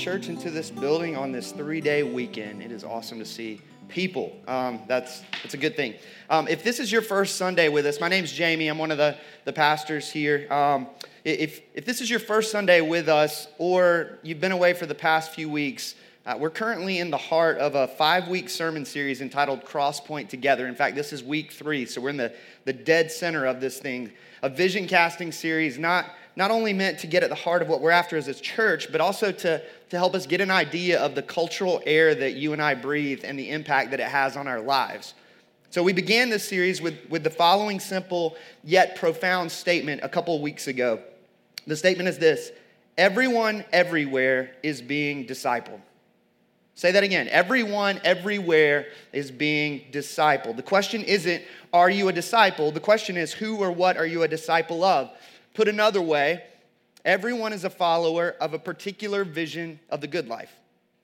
church into this building on this three day weekend. It is awesome to see people. Um, that's, that's a good thing. Um, if this is your first Sunday with us, my name's Jamie. I'm one of the, the pastors here. Um, if, if this is your first Sunday with us, or you've been away for the past few weeks, uh, we're currently in the heart of a five week sermon series entitled Crosspoint Together. In fact, this is week three, so we're in the, the dead center of this thing. A vision casting series, not not only meant to get at the heart of what we're after as a church, but also to, to help us get an idea of the cultural air that you and I breathe and the impact that it has on our lives. So, we began this series with, with the following simple yet profound statement a couple weeks ago. The statement is this Everyone everywhere is being discipled. Say that again. Everyone everywhere is being discipled. The question isn't, are you a disciple? The question is, who or what are you a disciple of? Put another way, everyone is a follower of a particular vision of the good life.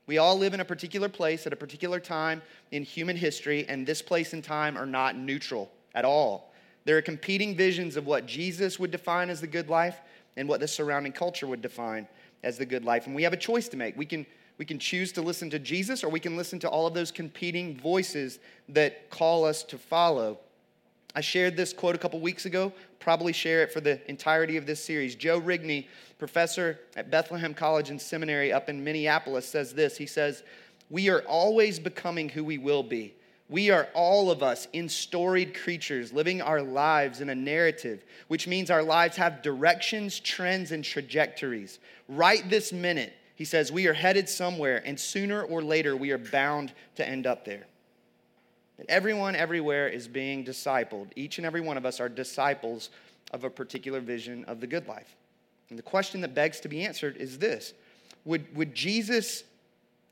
We all live in a particular place at a particular time in human history, and this place and time are not neutral at all. There are competing visions of what Jesus would define as the good life and what the surrounding culture would define as the good life. And we have a choice to make. We can, we can choose to listen to Jesus, or we can listen to all of those competing voices that call us to follow. I shared this quote a couple weeks ago, probably share it for the entirety of this series. Joe Rigney, professor at Bethlehem College and Seminary up in Minneapolis, says this. He says, We are always becoming who we will be. We are all of us in storied creatures living our lives in a narrative, which means our lives have directions, trends, and trajectories. Right this minute, he says, we are headed somewhere, and sooner or later, we are bound to end up there. Everyone everywhere is being discipled. Each and every one of us are disciples of a particular vision of the good life. And the question that begs to be answered is this Would, would, Jesus,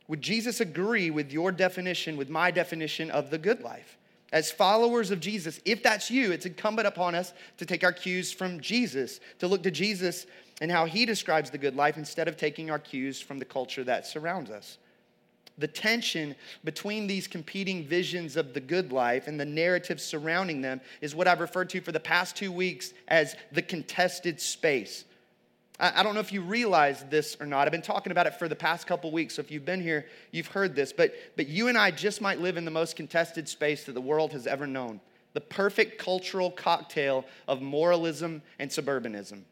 would Jesus agree with your definition, with my definition of the good life? As followers of Jesus, if that's you, it's incumbent upon us to take our cues from Jesus, to look to Jesus and how he describes the good life instead of taking our cues from the culture that surrounds us the tension between these competing visions of the good life and the narrative surrounding them is what I've referred to for the past two weeks as the contested space. I don't know if you realize this or not. I've been talking about it for the past couple weeks. So if you've been here, you've heard this. But, but you and I just might live in the most contested space that the world has ever known the perfect cultural cocktail of moralism and suburbanism,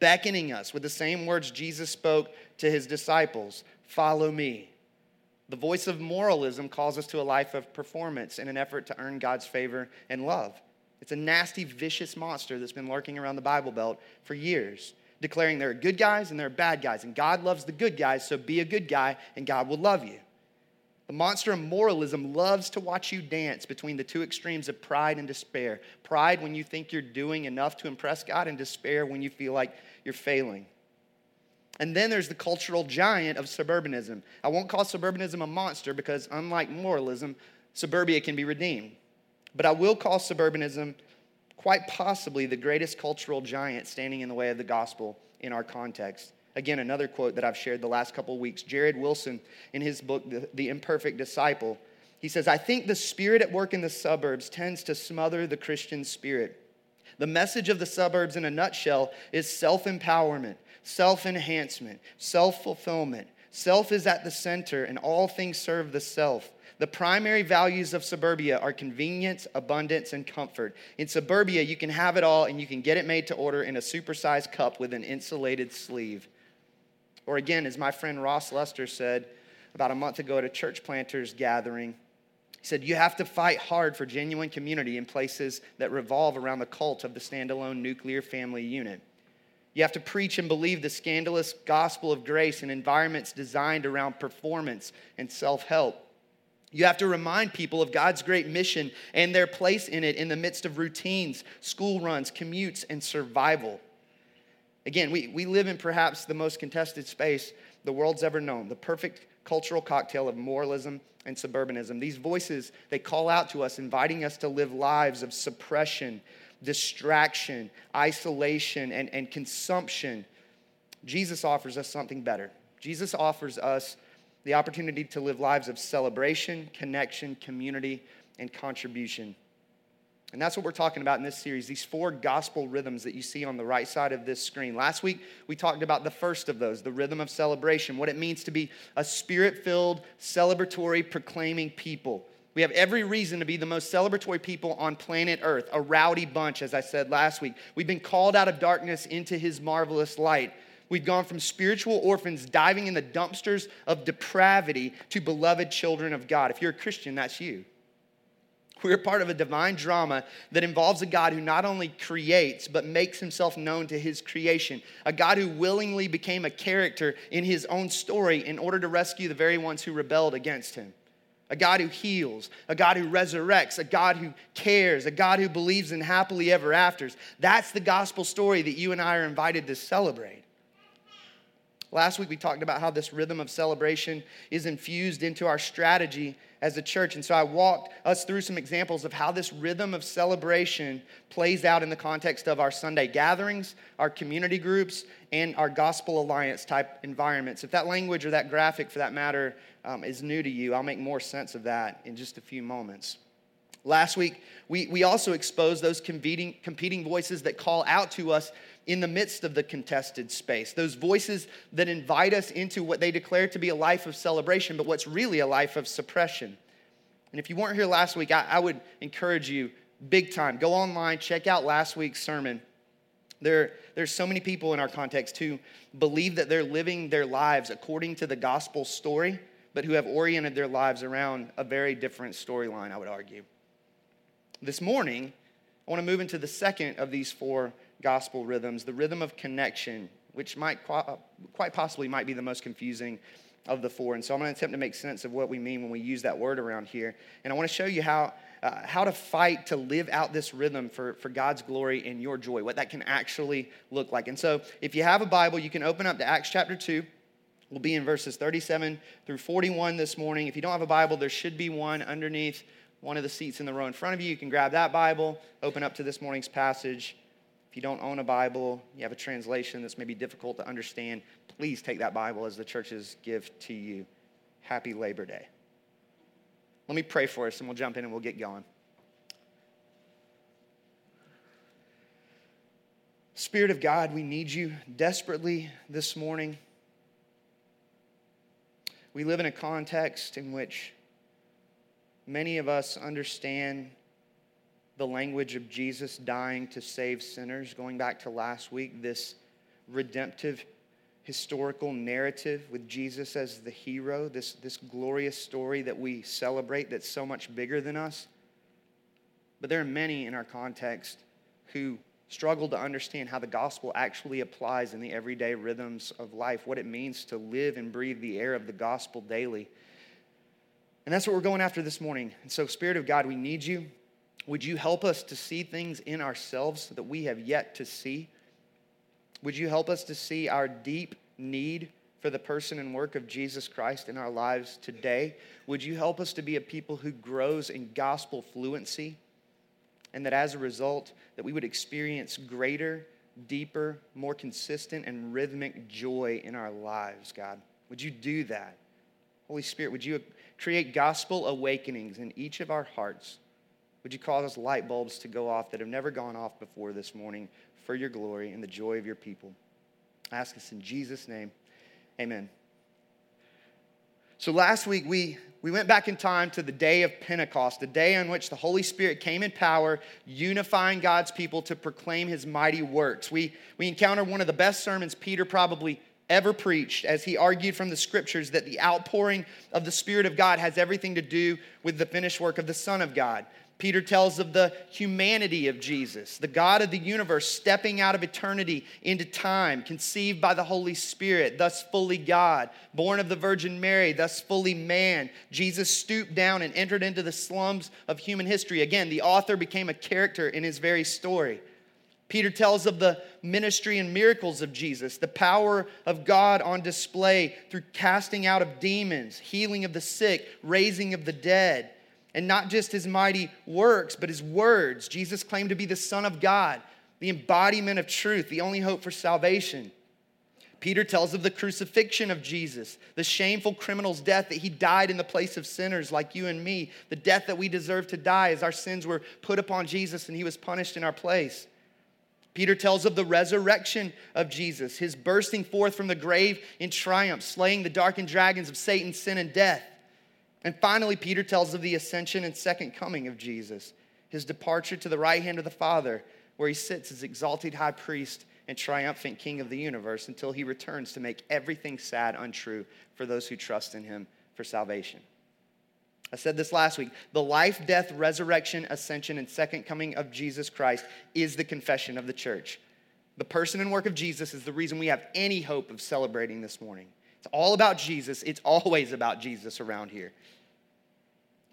beckoning us with the same words Jesus spoke to his disciples follow me. The voice of moralism calls us to a life of performance in an effort to earn God's favor and love. It's a nasty, vicious monster that's been lurking around the Bible Belt for years, declaring there are good guys and there are bad guys, and God loves the good guys, so be a good guy and God will love you. The monster of moralism loves to watch you dance between the two extremes of pride and despair. Pride when you think you're doing enough to impress God, and despair when you feel like you're failing. And then there's the cultural giant of suburbanism. I won't call suburbanism a monster because, unlike moralism, suburbia can be redeemed. But I will call suburbanism quite possibly the greatest cultural giant standing in the way of the gospel in our context. Again, another quote that I've shared the last couple of weeks. Jared Wilson, in his book, The, the Imperfect Disciple, he says, I think the spirit at work in the suburbs tends to smother the Christian spirit. The message of the suburbs, in a nutshell, is self empowerment, self enhancement, self fulfillment. Self is at the center, and all things serve the self. The primary values of suburbia are convenience, abundance, and comfort. In suburbia, you can have it all and you can get it made to order in a supersized cup with an insulated sleeve. Or again, as my friend Ross Lester said about a month ago at a church planters gathering, he said, You have to fight hard for genuine community in places that revolve around the cult of the standalone nuclear family unit. You have to preach and believe the scandalous gospel of grace in environments designed around performance and self help. You have to remind people of God's great mission and their place in it in the midst of routines, school runs, commutes, and survival. Again, we, we live in perhaps the most contested space the world's ever known the perfect cultural cocktail of moralism and suburbanism. These voices, they call out to us, inviting us to live lives of suppression distraction, isolation, and, and consumption, Jesus offers us something better. Jesus offers us the opportunity to live lives of celebration, connection, community, and contribution. And that's what we're talking about in this series these four gospel rhythms that you see on the right side of this screen. Last week, we talked about the first of those, the rhythm of celebration, what it means to be a spirit filled, celebratory, proclaiming people. We have every reason to be the most celebratory people on planet Earth, a rowdy bunch, as I said last week. We've been called out of darkness into his marvelous light. We've gone from spiritual orphans diving in the dumpsters of depravity to beloved children of God. If you're a Christian, that's you. We're part of a divine drama that involves a God who not only creates, but makes himself known to his creation. A God who willingly became a character in his own story in order to rescue the very ones who rebelled against him. A God who heals, a God who resurrects, a God who cares, a God who believes in happily ever afters. That's the gospel story that you and I are invited to celebrate. Last week we talked about how this rhythm of celebration is infused into our strategy as a church. And so I walked us through some examples of how this rhythm of celebration plays out in the context of our Sunday gatherings, our community groups, and our gospel alliance type environments. If that language or that graphic, for that matter, um, is new to you, I'll make more sense of that in just a few moments. Last week, we, we also exposed those competing, competing voices that call out to us in the midst of the contested space. Those voices that invite us into what they declare to be a life of celebration, but what's really a life of suppression. And if you weren't here last week, I, I would encourage you big time. Go online, check out last week's sermon. There, there's so many people in our context who believe that they're living their lives according to the gospel story, but who have oriented their lives around a very different storyline, I would argue. This morning, I want to move into the second of these four gospel rhythms, the rhythm of connection, which might quite possibly might be the most confusing of the four. And so I'm going to attempt to make sense of what we mean when we use that word around here. And I want to show you how, uh, how to fight to live out this rhythm for, for God's glory and your joy, what that can actually look like. And so if you have a Bible, you can open up to Acts chapter 2. We'll be in verses 37 through 41 this morning. If you don't have a Bible, there should be one underneath one of the seats in the row in front of you. You can grab that Bible, open up to this morning's passage, if you don't own a Bible, you have a translation that's maybe difficult to understand, please take that Bible as the church's gift to you. Happy Labor Day. Let me pray for us and we'll jump in and we'll get going. Spirit of God, we need you desperately this morning. We live in a context in which many of us understand the language of Jesus dying to save sinners, going back to last week, this redemptive historical narrative with Jesus as the hero, this, this glorious story that we celebrate that's so much bigger than us. But there are many in our context who struggle to understand how the gospel actually applies in the everyday rhythms of life, what it means to live and breathe the air of the gospel daily. And that's what we're going after this morning. And so, Spirit of God, we need you. Would you help us to see things in ourselves that we have yet to see? Would you help us to see our deep need for the person and work of Jesus Christ in our lives today? Would you help us to be a people who grows in gospel fluency? And that as a result, that we would experience greater, deeper, more consistent, and rhythmic joy in our lives, God. Would you do that? Holy Spirit, would you create gospel awakenings in each of our hearts? Would you cause us light bulbs to go off that have never gone off before this morning for your glory and the joy of your people? I ask us in Jesus' name. Amen. So last week we, we went back in time to the day of Pentecost, the day on which the Holy Spirit came in power, unifying God's people to proclaim his mighty works. We, we encountered one of the best sermons Peter probably ever preached as he argued from the scriptures that the outpouring of the Spirit of God has everything to do with the finished work of the Son of God. Peter tells of the humanity of Jesus, the God of the universe stepping out of eternity into time, conceived by the Holy Spirit, thus fully God, born of the Virgin Mary, thus fully man. Jesus stooped down and entered into the slums of human history. Again, the author became a character in his very story. Peter tells of the ministry and miracles of Jesus, the power of God on display through casting out of demons, healing of the sick, raising of the dead and not just his mighty works, but his words. Jesus claimed to be the Son of God, the embodiment of truth, the only hope for salvation. Peter tells of the crucifixion of Jesus, the shameful criminal's death that he died in the place of sinners like you and me, the death that we deserve to die as our sins were put upon Jesus and he was punished in our place. Peter tells of the resurrection of Jesus, his bursting forth from the grave in triumph, slaying the darkened dragons of Satan, sin, and death. And finally, Peter tells of the ascension and second coming of Jesus, his departure to the right hand of the Father, where he sits as exalted high priest and triumphant King of the universe until he returns to make everything sad untrue for those who trust in him for salvation. I said this last week. The life, death, resurrection, ascension, and second coming of Jesus Christ is the confession of the church. The person and work of Jesus is the reason we have any hope of celebrating this morning. It's all about Jesus. It's always about Jesus around here.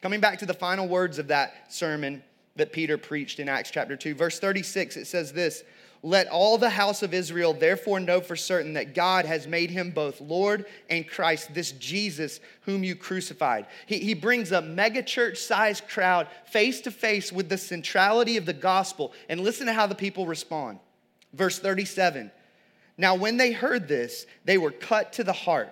Coming back to the final words of that sermon that Peter preached in Acts chapter 2, verse 36, it says this let all the house of Israel therefore know for certain that God has made him both Lord and Christ, this Jesus whom you crucified. He, he brings a mega church sized crowd face to face with the centrality of the gospel. And listen to how the people respond. Verse 37 Now, when they heard this, they were cut to the heart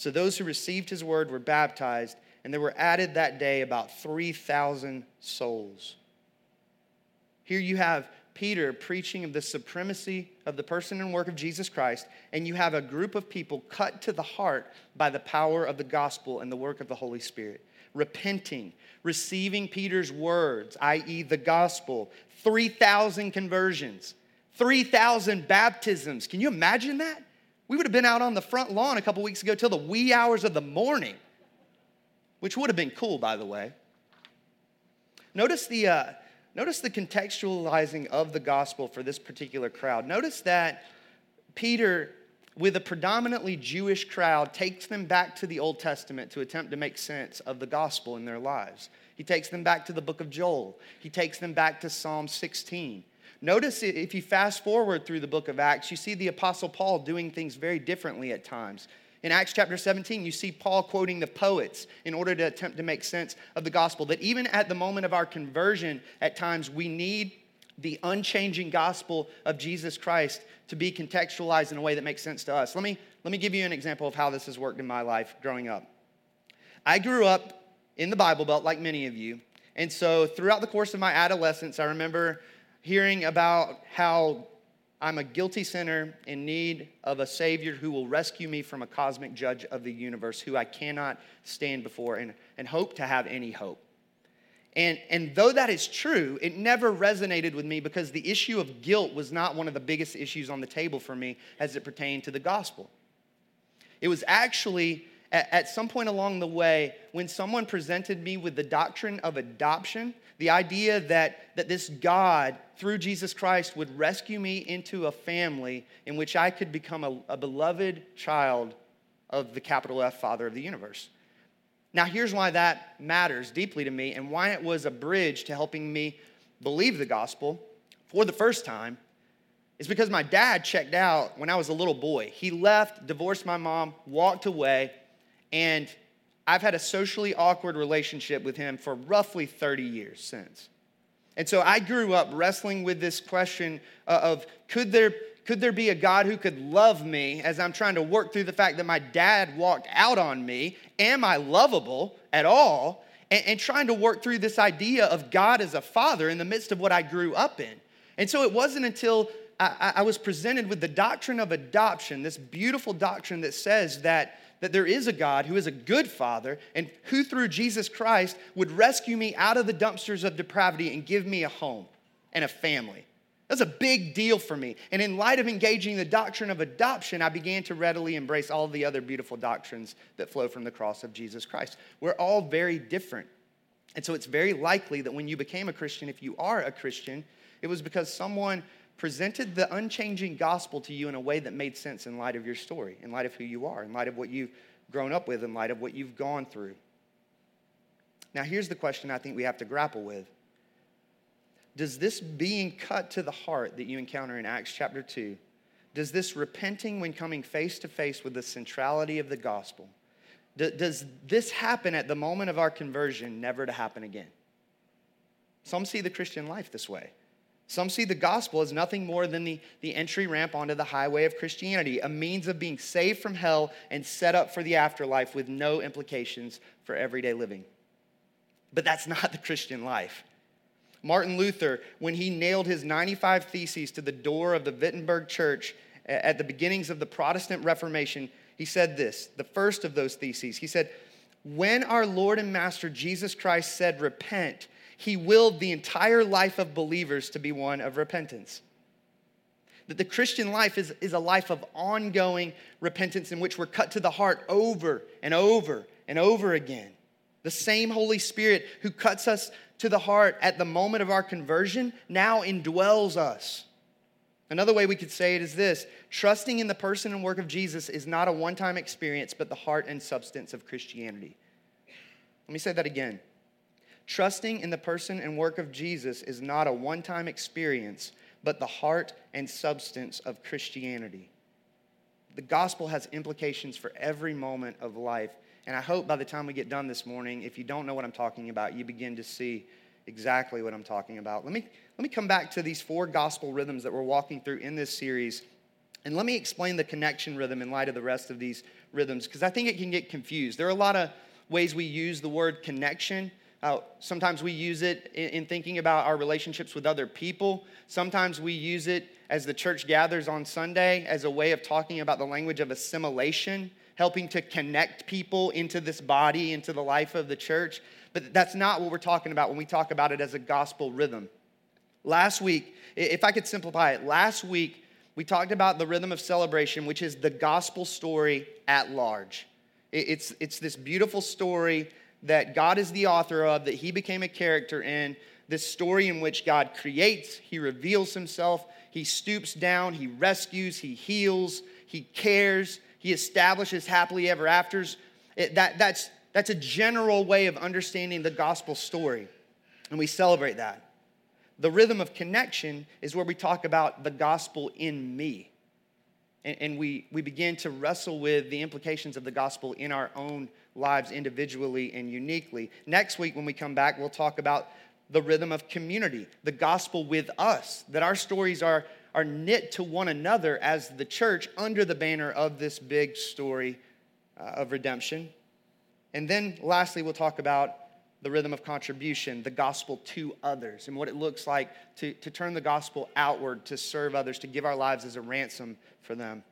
So those who received his word were baptized, and there were added that day about 3,000 souls. Here you have Peter preaching of the supremacy of the person and work of Jesus Christ, and you have a group of people cut to the heart by the power of the gospel and the work of the Holy Spirit, repenting, receiving Peter's words, i.e., the gospel, 3,000 conversions, 3,000 baptisms. Can you imagine that? We would have been out on the front lawn a couple weeks ago till the wee hours of the morning, which would have been cool, by the way. Notice the, uh, Notice the contextualizing of the gospel for this particular crowd. Notice that Peter, with a predominantly Jewish crowd, takes them back to the Old Testament to attempt to make sense of the gospel in their lives. He takes them back to the book of Joel, he takes them back to Psalm 16. Notice if you fast forward through the book of Acts, you see the Apostle Paul doing things very differently at times. In Acts chapter 17, you see Paul quoting the poets in order to attempt to make sense of the gospel. That even at the moment of our conversion, at times we need the unchanging gospel of Jesus Christ to be contextualized in a way that makes sense to us. Let me, let me give you an example of how this has worked in my life growing up. I grew up in the Bible Belt, like many of you. And so throughout the course of my adolescence, I remember hearing about how I'm a guilty sinner in need of a Savior who will rescue me from a cosmic judge of the universe who I cannot stand before and, and hope to have any hope. And, and though that is true, it never resonated with me because the issue of guilt was not one of the biggest issues on the table for me as it pertained to the gospel. It was actually at, at some point along the way when someone presented me with the doctrine of adoption the idea that, that this God, through Jesus Christ, would rescue me into a family in which I could become a, a beloved child of the capital F Father of the universe. Now, here's why that matters deeply to me and why it was a bridge to helping me believe the gospel for the first time is because my dad checked out when I was a little boy. He left, divorced my mom, walked away, and I've had a socially awkward relationship with him for roughly 30 years since. And so I grew up wrestling with this question of could there, could there be a God who could love me as I'm trying to work through the fact that my dad walked out on me? Am I lovable at all? And, and trying to work through this idea of God as a father in the midst of what I grew up in. And so it wasn't until I, I was presented with the doctrine of adoption, this beautiful doctrine that says that that there is a God who is a good father and who through Jesus Christ would rescue me out of the dumpsters of depravity and give me a home and a family. That's a big deal for me. And in light of engaging the doctrine of adoption, I began to readily embrace all the other beautiful doctrines that flow from the cross of Jesus Christ. We're all very different. And so it's very likely that when you became a Christian, if you are a Christian, it was because someone presented the unchanging gospel to you in a way that made sense in light of your story, in light of who you are, in light of what you've grown up with, in light of what you've gone through. Now, here's the question I think we have to grapple with Does this being cut to the heart that you encounter in Acts chapter 2, does this repenting when coming face to face with the centrality of the gospel, does this happen at the moment of our conversion, never to happen again? Some see the Christian life this way. Some see the gospel as nothing more than the, the entry ramp onto the highway of Christianity, a means of being saved from hell and set up for the afterlife with no implications for everyday living. But that's not the Christian life. Martin Luther, when he nailed his 95 Theses to the door of the Wittenberg church at the beginnings of the Protestant Reformation, he said this the first of those theses. He said, When our Lord and Master Jesus Christ said, Repent, he willed the entire life of believers to be one of repentance. That the Christian life is, is a life of ongoing repentance in which we're cut to the heart over and over and over again. The same Holy Spirit who cuts us to the heart at the moment of our conversion now indwells us. Another way we could say it is this trusting in the person and work of Jesus is not a one time experience, but the heart and substance of Christianity. Let me say that again. Trusting in the person and work of Jesus is not a one time experience, but the heart and substance of Christianity. The gospel has implications for every moment of life. And I hope by the time we get done this morning, if you don't know what I'm talking about, you begin to see exactly what I'm talking about. Let me, let me come back to these four gospel rhythms that we're walking through in this series. And let me explain the connection rhythm in light of the rest of these rhythms, because I think it can get confused. There are a lot of ways we use the word connection. Uh, sometimes we use it in, in thinking about our relationships with other people. Sometimes we use it as the church gathers on Sunday as a way of talking about the language of assimilation, helping to connect people into this body, into the life of the church. But that's not what we're talking about when we talk about it as a gospel rhythm. Last week, if I could simplify it, last week we talked about the rhythm of celebration, which is the gospel story at large. It's, it's this beautiful story that God is the author of, that he became a character in, this story in which God creates, he reveals himself, he stoops down, he rescues, he heals, he cares, he establishes happily ever afters. It, that, that's, that's a general way of understanding the gospel story, and we celebrate that. The rhythm of connection is where we talk about the gospel in me. And, and we, we begin to wrestle with the implications of the gospel in our own lives individually and uniquely. Next week, when we come back, we'll talk about the rhythm of community, the gospel with us, that our stories are, are knit to one another as the church under the banner of this big story uh, of redemption. And then lastly, we'll talk about the rhythm of contribution, the gospel to others, and what it looks like to, to turn the gospel outward, to serve others, to give our lives as a ransom for them.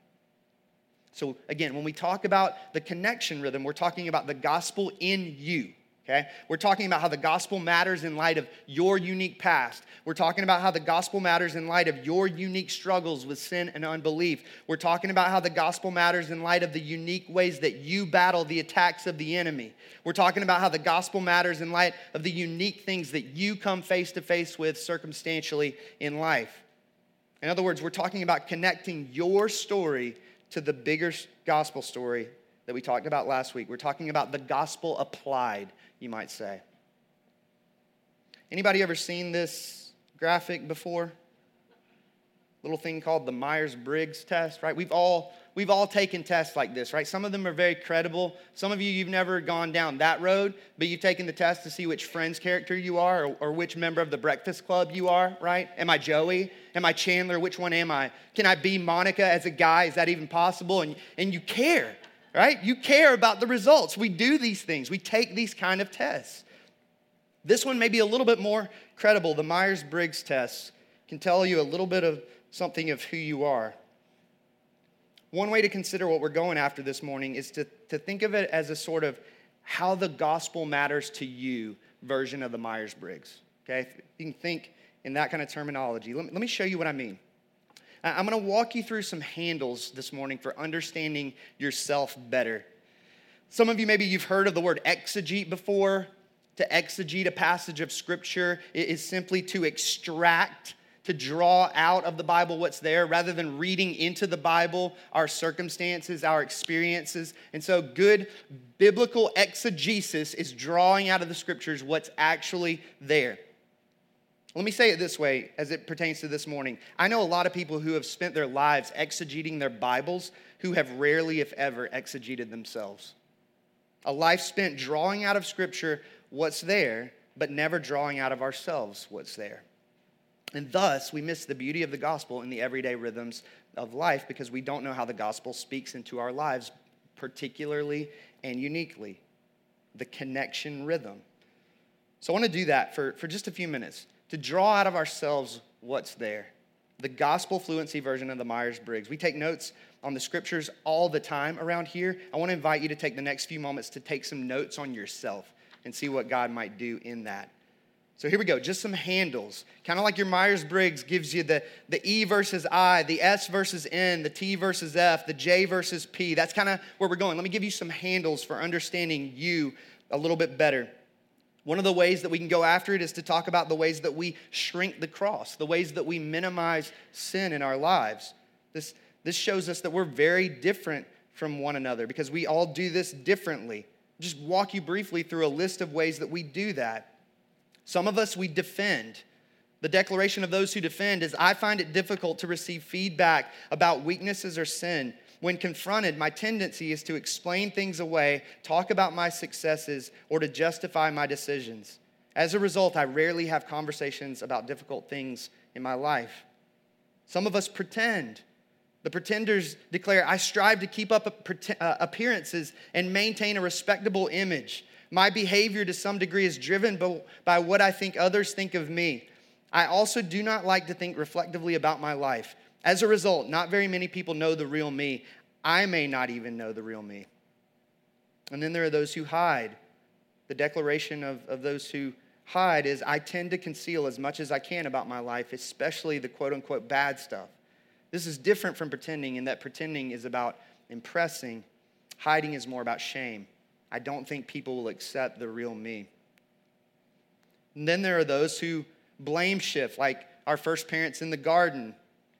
So, again, when we talk about the connection rhythm, we're talking about the gospel in you. Okay? We're talking about how the gospel matters in light of your unique past. We're talking about how the gospel matters in light of your unique struggles with sin and unbelief. We're talking about how the gospel matters in light of the unique ways that you battle the attacks of the enemy. We're talking about how the gospel matters in light of the unique things that you come face to face with circumstantially in life. In other words, we're talking about connecting your story to the bigger gospel story that we talked about last week. We're talking about the gospel applied, you might say. Anybody ever seen this graphic before? Little thing called the Myers-Briggs test, right? We've all we've all taken tests like this, right? Some of them are very credible. Some of you, you've never gone down that road, but you've taken the test to see which friend's character you are or, or which member of the Breakfast Club you are, right? Am I Joey? Am I Chandler? Which one am I? Can I be Monica as a guy? Is that even possible? And, and you care, right? You care about the results. We do these things, we take these kind of tests. This one may be a little bit more credible. The Myers Briggs test can tell you a little bit of something of who you are. One way to consider what we're going after this morning is to, to think of it as a sort of how the gospel matters to you version of the Myers Briggs. Okay? You can think in that kind of terminology. Let me, let me show you what I mean. I'm going to walk you through some handles this morning for understanding yourself better. Some of you, maybe you've heard of the word exegete before. To exegete a passage of scripture is simply to extract to draw out of the Bible what's there rather than reading into the Bible our circumstances, our experiences. And so, good biblical exegesis is drawing out of the scriptures what's actually there. Let me say it this way as it pertains to this morning. I know a lot of people who have spent their lives exegeting their Bibles who have rarely, if ever, exegeted themselves. A life spent drawing out of Scripture what's there, but never drawing out of ourselves what's there. And thus, we miss the beauty of the gospel in the everyday rhythms of life because we don't know how the gospel speaks into our lives, particularly and uniquely. The connection rhythm. So, I want to do that for, for just a few minutes to draw out of ourselves what's there. The gospel fluency version of the Myers Briggs. We take notes on the scriptures all the time around here. I want to invite you to take the next few moments to take some notes on yourself and see what God might do in that. So here we go, just some handles. Kind of like your Myers Briggs gives you the, the E versus I, the S versus N, the T versus F, the J versus P. That's kind of where we're going. Let me give you some handles for understanding you a little bit better. One of the ways that we can go after it is to talk about the ways that we shrink the cross, the ways that we minimize sin in our lives. This, this shows us that we're very different from one another because we all do this differently. Just walk you briefly through a list of ways that we do that. Some of us, we defend. The declaration of those who defend is I find it difficult to receive feedback about weaknesses or sin. When confronted, my tendency is to explain things away, talk about my successes, or to justify my decisions. As a result, I rarely have conversations about difficult things in my life. Some of us pretend. The pretenders declare, I strive to keep up uh, appearances and maintain a respectable image. My behavior to some degree is driven by what I think others think of me. I also do not like to think reflectively about my life. As a result, not very many people know the real me. I may not even know the real me. And then there are those who hide. The declaration of, of those who hide is I tend to conceal as much as I can about my life, especially the quote unquote bad stuff. This is different from pretending in that pretending is about impressing, hiding is more about shame. I don't think people will accept the real me. And then there are those who blame shift, like our first parents in the garden,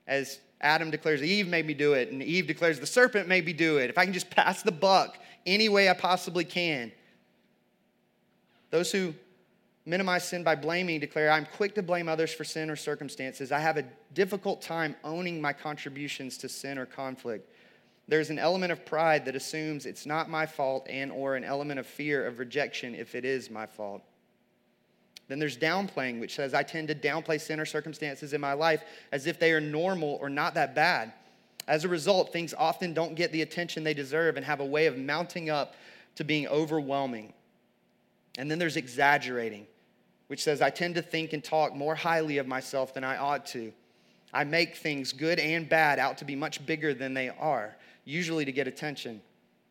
as Adam declares, Eve made me do it, and Eve declares, the serpent made me do it. If I can just pass the buck any way I possibly can. Those who minimize sin by blaming declare, I'm quick to blame others for sin or circumstances. I have a difficult time owning my contributions to sin or conflict. There's an element of pride that assumes it's not my fault and or an element of fear of rejection if it is my fault. Then there's downplaying, which says I tend to downplay sin or circumstances in my life as if they are normal or not that bad. As a result, things often don't get the attention they deserve and have a way of mounting up to being overwhelming. And then there's exaggerating, which says I tend to think and talk more highly of myself than I ought to. I make things, good and bad, out to be much bigger than they are usually to get attention.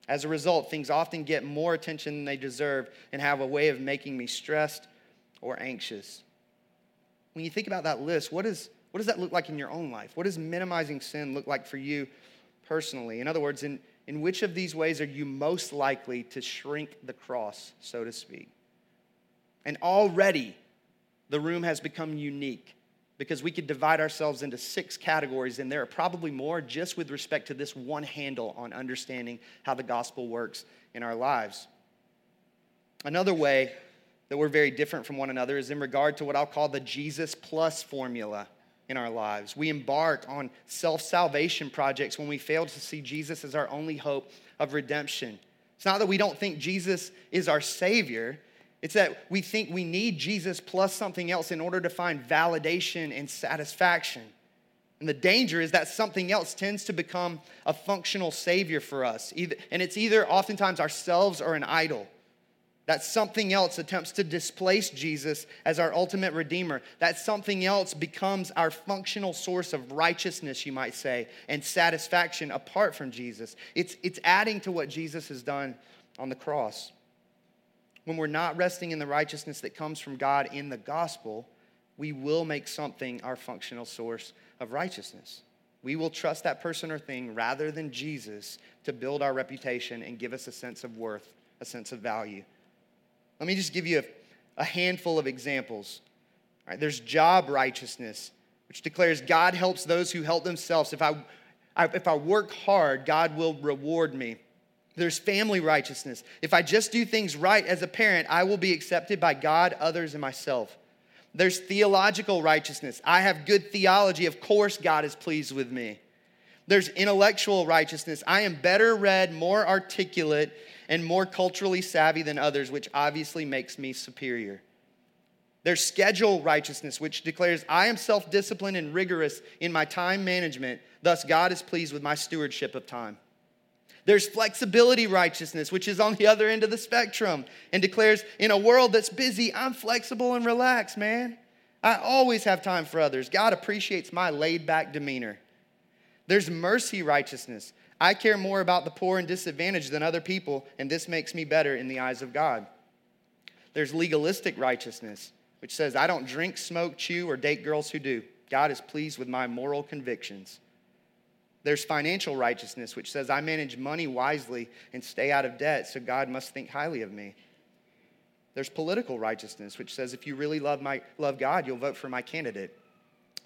As a result, things often get more attention than they deserve and have a way of making me stressed or anxious. When you think about that list, what, is, what does that look like in your own life? What does minimizing sin look like for you personally? In other words, in, in which of these ways are you most likely to shrink the cross, so to speak? And already, the room has become unique because we could divide ourselves into six categories, and there are probably more just with respect to this one handle on understanding how the gospel works in our lives. Another way that we're very different from one another is in regard to what I'll call the Jesus plus formula in our lives. We embark on self salvation projects when we fail to see Jesus as our only hope of redemption. It's not that we don't think Jesus is our Savior, it's that we think we need Jesus plus something else in order to find validation and satisfaction. And the danger is that something else tends to become a functional savior for us. And it's either oftentimes ourselves or an idol. That something else attempts to displace Jesus as our ultimate redeemer. That something else becomes our functional source of righteousness, you might say, and satisfaction apart from Jesus. It's, it's adding to what Jesus has done on the cross when we're not resting in the righteousness that comes from God in the gospel, we will make something our functional source of righteousness. We will trust that person or thing rather than Jesus to build our reputation and give us a sense of worth, a sense of value. Let me just give you a, a handful of examples. There's job righteousness, which declares God helps those who help themselves. If I, I, if I work hard, God will reward me. There's family righteousness. If I just do things right as a parent, I will be accepted by God, others, and myself. There's theological righteousness. I have good theology. Of course, God is pleased with me. There's intellectual righteousness. I am better read, more articulate, and more culturally savvy than others, which obviously makes me superior. There's schedule righteousness, which declares I am self disciplined and rigorous in my time management. Thus, God is pleased with my stewardship of time. There's flexibility righteousness, which is on the other end of the spectrum and declares in a world that's busy, I'm flexible and relaxed, man. I always have time for others. God appreciates my laid back demeanor. There's mercy righteousness. I care more about the poor and disadvantaged than other people, and this makes me better in the eyes of God. There's legalistic righteousness, which says, I don't drink, smoke, chew, or date girls who do. God is pleased with my moral convictions. There's financial righteousness, which says, I manage money wisely and stay out of debt, so God must think highly of me. There's political righteousness, which says, if you really love, my, love God, you'll vote for my candidate.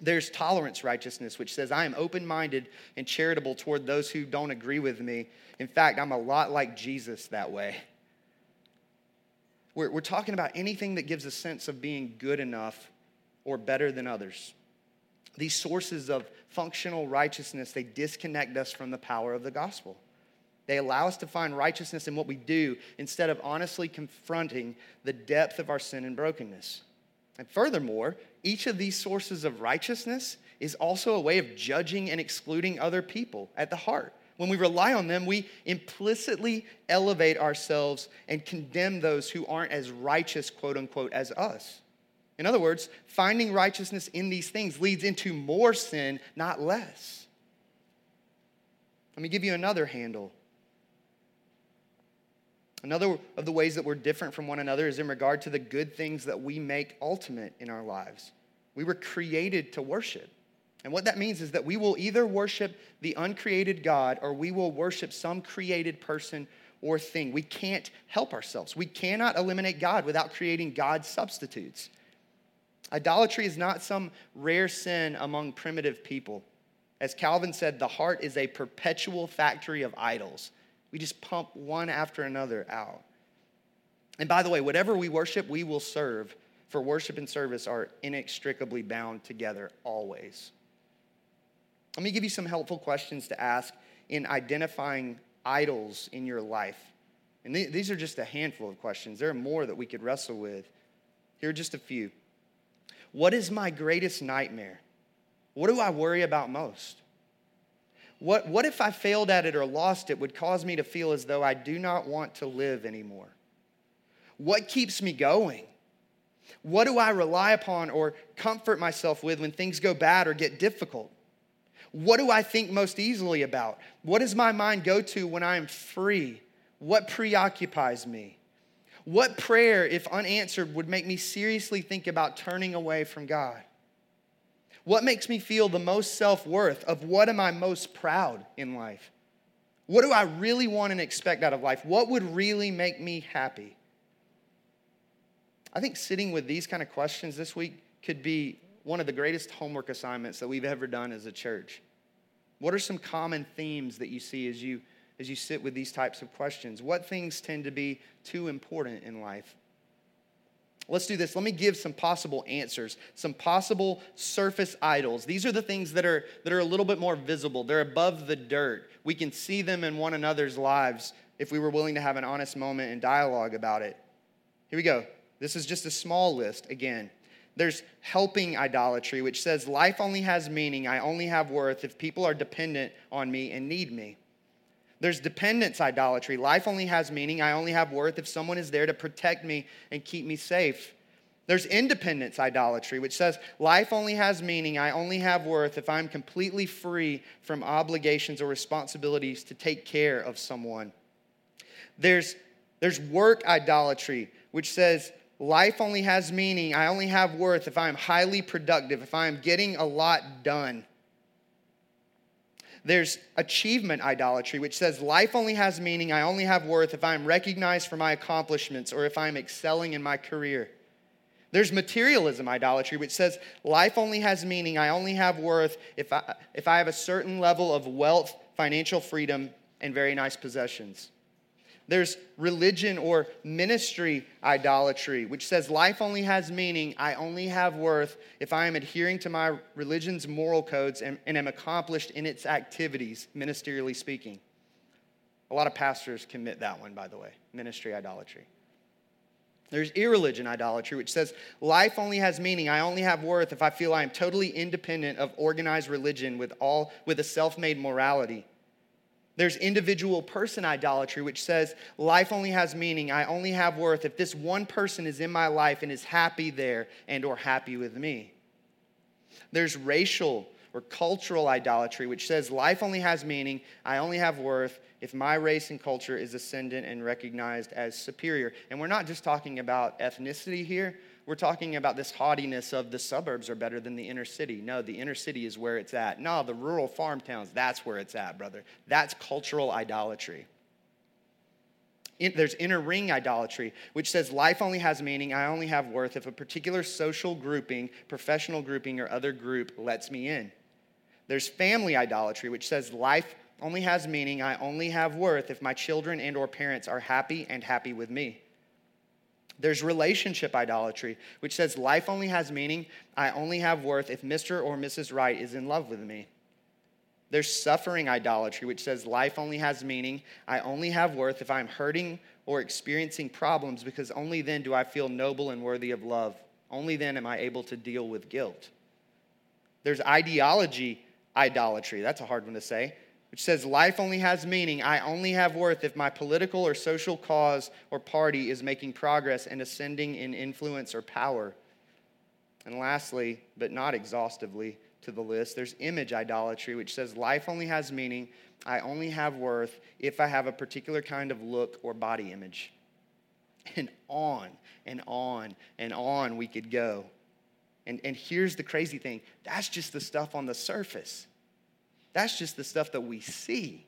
There's tolerance righteousness, which says, I am open minded and charitable toward those who don't agree with me. In fact, I'm a lot like Jesus that way. We're, we're talking about anything that gives a sense of being good enough or better than others. These sources of functional righteousness, they disconnect us from the power of the gospel. They allow us to find righteousness in what we do instead of honestly confronting the depth of our sin and brokenness. And furthermore, each of these sources of righteousness is also a way of judging and excluding other people at the heart. When we rely on them, we implicitly elevate ourselves and condemn those who aren't as righteous, quote unquote, as us. In other words, finding righteousness in these things leads into more sin, not less. Let me give you another handle Another of the ways that we're different from one another is in regard to the good things that we make ultimate in our lives. We were created to worship. And what that means is that we will either worship the uncreated God or we will worship some created person or thing. We can't help ourselves. We cannot eliminate God without creating God substitutes. Idolatry is not some rare sin among primitive people. As Calvin said, the heart is a perpetual factory of idols. We just pump one after another out. And by the way, whatever we worship, we will serve, for worship and service are inextricably bound together always. Let me give you some helpful questions to ask in identifying idols in your life. And th- these are just a handful of questions. There are more that we could wrestle with. Here are just a few. What is my greatest nightmare? What do I worry about most? What, what if I failed at it or lost it would cause me to feel as though I do not want to live anymore? What keeps me going? What do I rely upon or comfort myself with when things go bad or get difficult? What do I think most easily about? What does my mind go to when I am free? What preoccupies me? What prayer, if unanswered, would make me seriously think about turning away from God? What makes me feel the most self worth? Of what am I most proud in life? What do I really want and expect out of life? What would really make me happy? I think sitting with these kind of questions this week could be one of the greatest homework assignments that we've ever done as a church. What are some common themes that you see as you as you sit with these types of questions? What things tend to be too important in life? Let's do this. Let me give some possible answers, some possible surface idols. These are the things that are, that are a little bit more visible. They're above the dirt. We can see them in one another's lives if we were willing to have an honest moment and dialogue about it. Here we go. This is just a small list again. There's helping idolatry, which says life only has meaning, I only have worth if people are dependent on me and need me. There's dependence idolatry. Life only has meaning. I only have worth if someone is there to protect me and keep me safe. There's independence idolatry, which says life only has meaning. I only have worth if I'm completely free from obligations or responsibilities to take care of someone. There's, there's work idolatry, which says life only has meaning. I only have worth if I'm highly productive, if I'm getting a lot done. There's achievement idolatry, which says life only has meaning, I only have worth if I'm recognized for my accomplishments or if I'm excelling in my career. There's materialism idolatry, which says life only has meaning, I only have worth if I, if I have a certain level of wealth, financial freedom, and very nice possessions. There's religion or ministry idolatry, which says life only has meaning, I only have worth if I am adhering to my religion's moral codes and, and am accomplished in its activities, ministerially speaking. A lot of pastors commit that one, by the way ministry idolatry. There's irreligion idolatry, which says life only has meaning. I only have worth if I feel I am totally independent of organized religion with all with a self-made morality. There's individual person idolatry, which says life only has meaning. I only have worth if this one person is in my life and is happy there and or happy with me. There's racial or cultural idolatry, which says life only has meaning. I only have worth if my race and culture is ascendant and recognized as superior. And we're not just talking about ethnicity here. We're talking about this haughtiness of the suburbs are better than the inner city. No, the inner city is where it's at. No, the rural farm towns, that's where it's at, brother. That's cultural idolatry. There's inner ring idolatry, which says life only has meaning, I only have worth if a particular social grouping, professional grouping, or other group lets me in. There's family idolatry, which says life only has meaning, I only have worth if my children and or parents are happy and happy with me. There's relationship idolatry, which says life only has meaning. I only have worth if Mr. or Mrs. Right is in love with me. There's suffering idolatry, which says life only has meaning. I only have worth if I'm hurting or experiencing problems because only then do I feel noble and worthy of love. Only then am I able to deal with guilt. There's ideology idolatry. That's a hard one to say which says life only has meaning. I only have worth if my political or social cause or party is making progress and ascending in influence or power. And lastly, but not exhaustively to the list, there's image idolatry, which says life only has meaning. I only have worth if I have a particular kind of look or body image. And on and on and on we could go. And, and here's the crazy thing that's just the stuff on the surface. That's just the stuff that we see.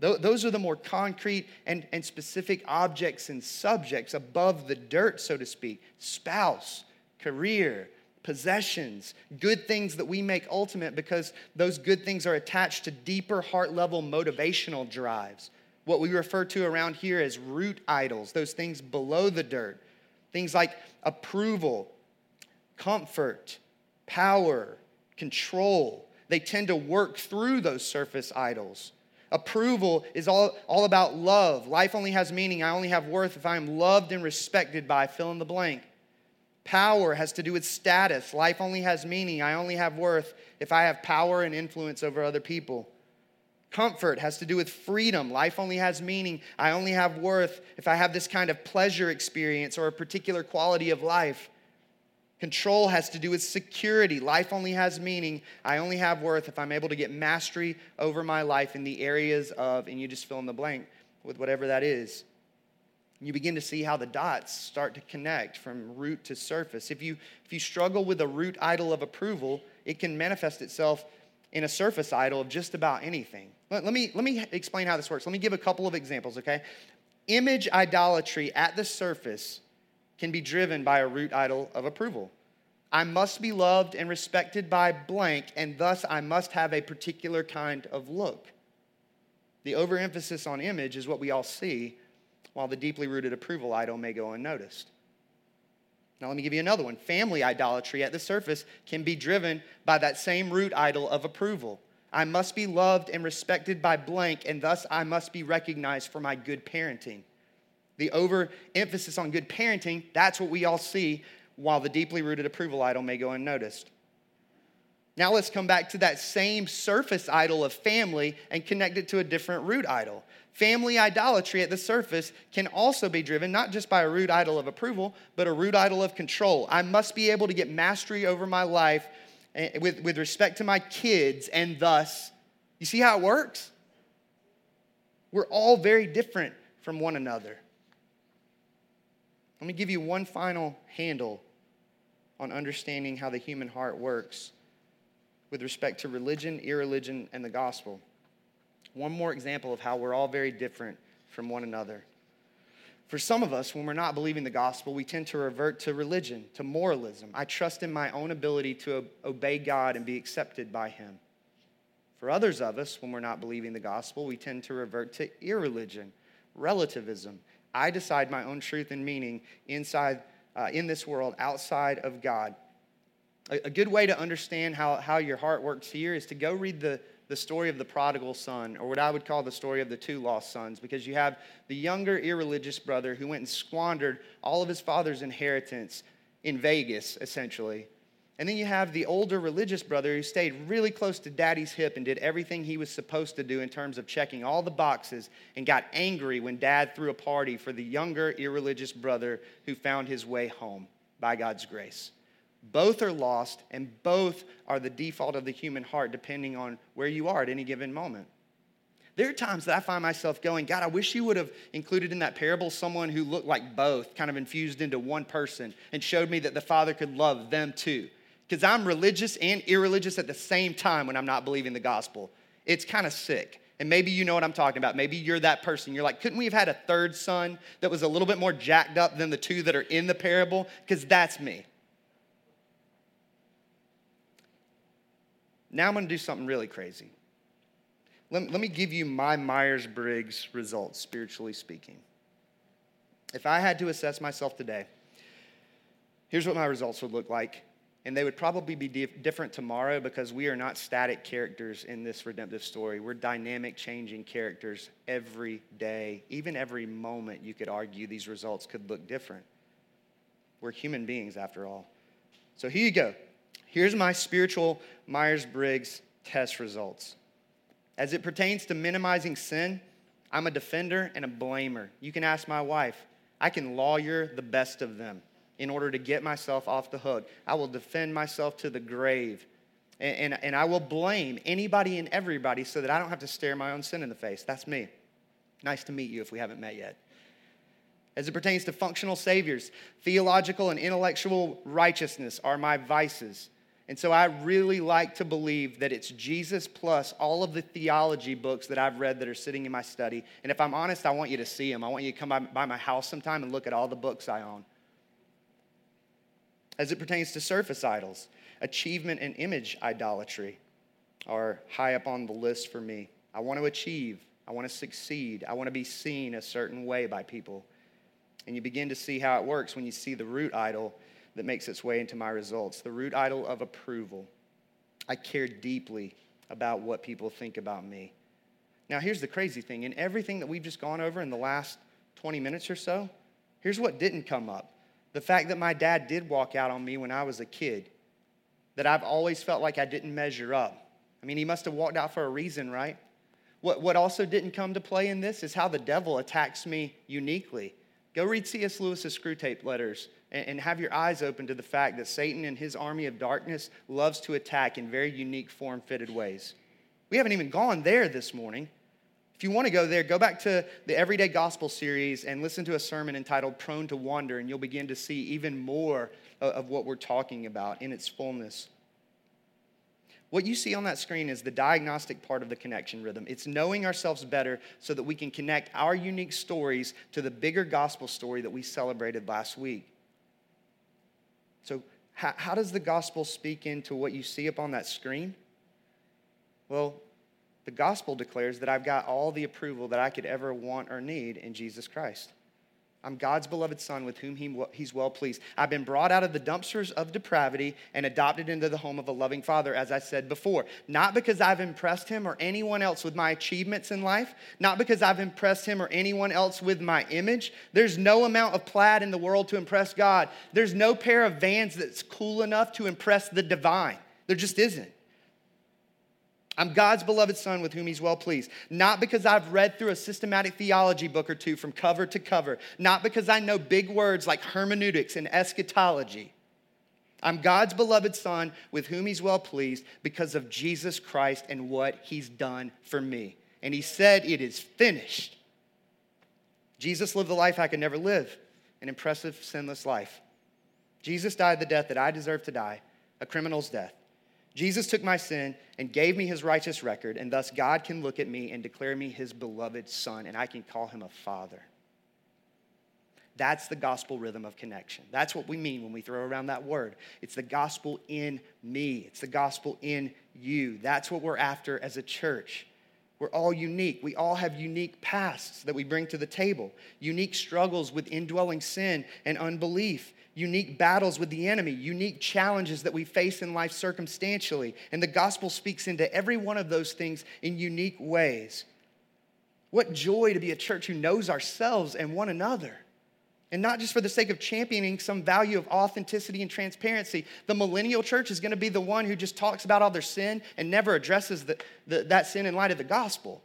Those are the more concrete and, and specific objects and subjects above the dirt, so to speak spouse, career, possessions, good things that we make ultimate because those good things are attached to deeper heart level motivational drives. What we refer to around here as root idols, those things below the dirt. Things like approval, comfort, power, control, they tend to work through those surface idols. Approval is all, all about love. Life only has meaning. I only have worth if I am loved and respected by fill in the blank. Power has to do with status. Life only has meaning. I only have worth if I have power and influence over other people. Comfort has to do with freedom. Life only has meaning. I only have worth if I have this kind of pleasure experience or a particular quality of life. Control has to do with security. Life only has meaning. I only have worth if I'm able to get mastery over my life in the areas of, and you just fill in the blank with whatever that is. You begin to see how the dots start to connect from root to surface. If you, if you struggle with a root idol of approval, it can manifest itself in a surface idol of just about anything. Let, let, me, let me explain how this works. Let me give a couple of examples, okay? Image idolatry at the surface can be driven by a root idol of approval. I must be loved and respected by blank, and thus I must have a particular kind of look. The overemphasis on image is what we all see, while the deeply rooted approval idol may go unnoticed. Now, let me give you another one. Family idolatry at the surface can be driven by that same root idol of approval. I must be loved and respected by blank, and thus I must be recognized for my good parenting. The overemphasis on good parenting, that's what we all see, while the deeply rooted approval idol may go unnoticed. Now let's come back to that same surface idol of family and connect it to a different root idol. Family idolatry at the surface can also be driven not just by a root idol of approval, but a root idol of control. I must be able to get mastery over my life eh, with, with respect to my kids, and thus, you see how it works? We're all very different from one another. Let me give you one final handle on understanding how the human heart works with respect to religion, irreligion, and the gospel. One more example of how we're all very different from one another. For some of us, when we're not believing the gospel, we tend to revert to religion, to moralism. I trust in my own ability to obey God and be accepted by Him. For others of us, when we're not believing the gospel, we tend to revert to irreligion, relativism. I decide my own truth and meaning inside, uh, in this world, outside of God. A, a good way to understand how, how your heart works here is to go read the, the story of the prodigal son, or what I would call the story of the two lost sons, because you have the younger, irreligious brother who went and squandered all of his father's inheritance in Vegas, essentially. And then you have the older religious brother who stayed really close to daddy's hip and did everything he was supposed to do in terms of checking all the boxes and got angry when dad threw a party for the younger, irreligious brother who found his way home by God's grace. Both are lost, and both are the default of the human heart, depending on where you are at any given moment. There are times that I find myself going, God, I wish you would have included in that parable someone who looked like both, kind of infused into one person, and showed me that the Father could love them too. Because I'm religious and irreligious at the same time when I'm not believing the gospel. It's kind of sick. And maybe you know what I'm talking about. Maybe you're that person. You're like, couldn't we have had a third son that was a little bit more jacked up than the two that are in the parable? Because that's me. Now I'm going to do something really crazy. Let, let me give you my Myers Briggs results, spiritually speaking. If I had to assess myself today, here's what my results would look like. And they would probably be dif- different tomorrow because we are not static characters in this redemptive story. We're dynamic, changing characters every day. Even every moment, you could argue these results could look different. We're human beings, after all. So here you go. Here's my spiritual Myers Briggs test results. As it pertains to minimizing sin, I'm a defender and a blamer. You can ask my wife. I can lawyer the best of them in order to get myself off the hook. I will defend myself to the grave. And, and, and, I will blame anybody and everybody so that I don't have to stare my own sin in the face. That's me. Nice to meet you if we haven't met yet. As it pertains to functional saviors, theological and intellectual righteousness are my vices. And so I really like to believe that it's Jesus plus all of the theology books that I've read that are sitting in my study. And if I'm honest, I want you to see them. I want you to come by, by my house sometime and look at all the books I own. As it pertains to surface idols, achievement and image idolatry are high up on the list for me. I want to achieve, I want to succeed, I want to be seen a certain way by people. And you begin to see how it works when you see the root idol that makes its way into my results the root idol of approval. I care deeply about what people think about me. Now, here's the crazy thing in everything that we've just gone over in the last 20 minutes or so, here's what didn't come up the fact that my dad did walk out on me when I was a kid, that I've always felt like I didn't measure up. I mean, he must have walked out for a reason, right? What, what also didn't come to play in this is how the devil attacks me uniquely. Go read C.S. Lewis's Screwtape letters and, and have your eyes open to the fact that Satan and his army of darkness loves to attack in very unique, form fitted ways. We haven't even gone there this morning. You want to go there, go back to the Everyday Gospel series and listen to a sermon entitled Prone to Wander, and you'll begin to see even more of what we're talking about in its fullness. What you see on that screen is the diagnostic part of the connection rhythm. It's knowing ourselves better so that we can connect our unique stories to the bigger gospel story that we celebrated last week. So, how, how does the gospel speak into what you see up on that screen? Well, the gospel declares that I've got all the approval that I could ever want or need in Jesus Christ. I'm God's beloved Son with whom he, He's well pleased. I've been brought out of the dumpsters of depravity and adopted into the home of a loving Father, as I said before. Not because I've impressed Him or anyone else with my achievements in life, not because I've impressed Him or anyone else with my image. There's no amount of plaid in the world to impress God. There's no pair of vans that's cool enough to impress the divine. There just isn't. I'm God's beloved son with whom he's well pleased. Not because I've read through a systematic theology book or two from cover to cover. Not because I know big words like hermeneutics and eschatology. I'm God's beloved son with whom he's well pleased because of Jesus Christ and what he's done for me. And he said, It is finished. Jesus lived the life I could never live an impressive, sinless life. Jesus died the death that I deserve to die, a criminal's death. Jesus took my sin and gave me his righteous record, and thus God can look at me and declare me his beloved son, and I can call him a father. That's the gospel rhythm of connection. That's what we mean when we throw around that word. It's the gospel in me, it's the gospel in you. That's what we're after as a church. We're all unique. We all have unique pasts that we bring to the table, unique struggles with indwelling sin and unbelief, unique battles with the enemy, unique challenges that we face in life circumstantially. And the gospel speaks into every one of those things in unique ways. What joy to be a church who knows ourselves and one another. And not just for the sake of championing some value of authenticity and transparency. The millennial church is going to be the one who just talks about all their sin and never addresses the, the, that sin in light of the gospel.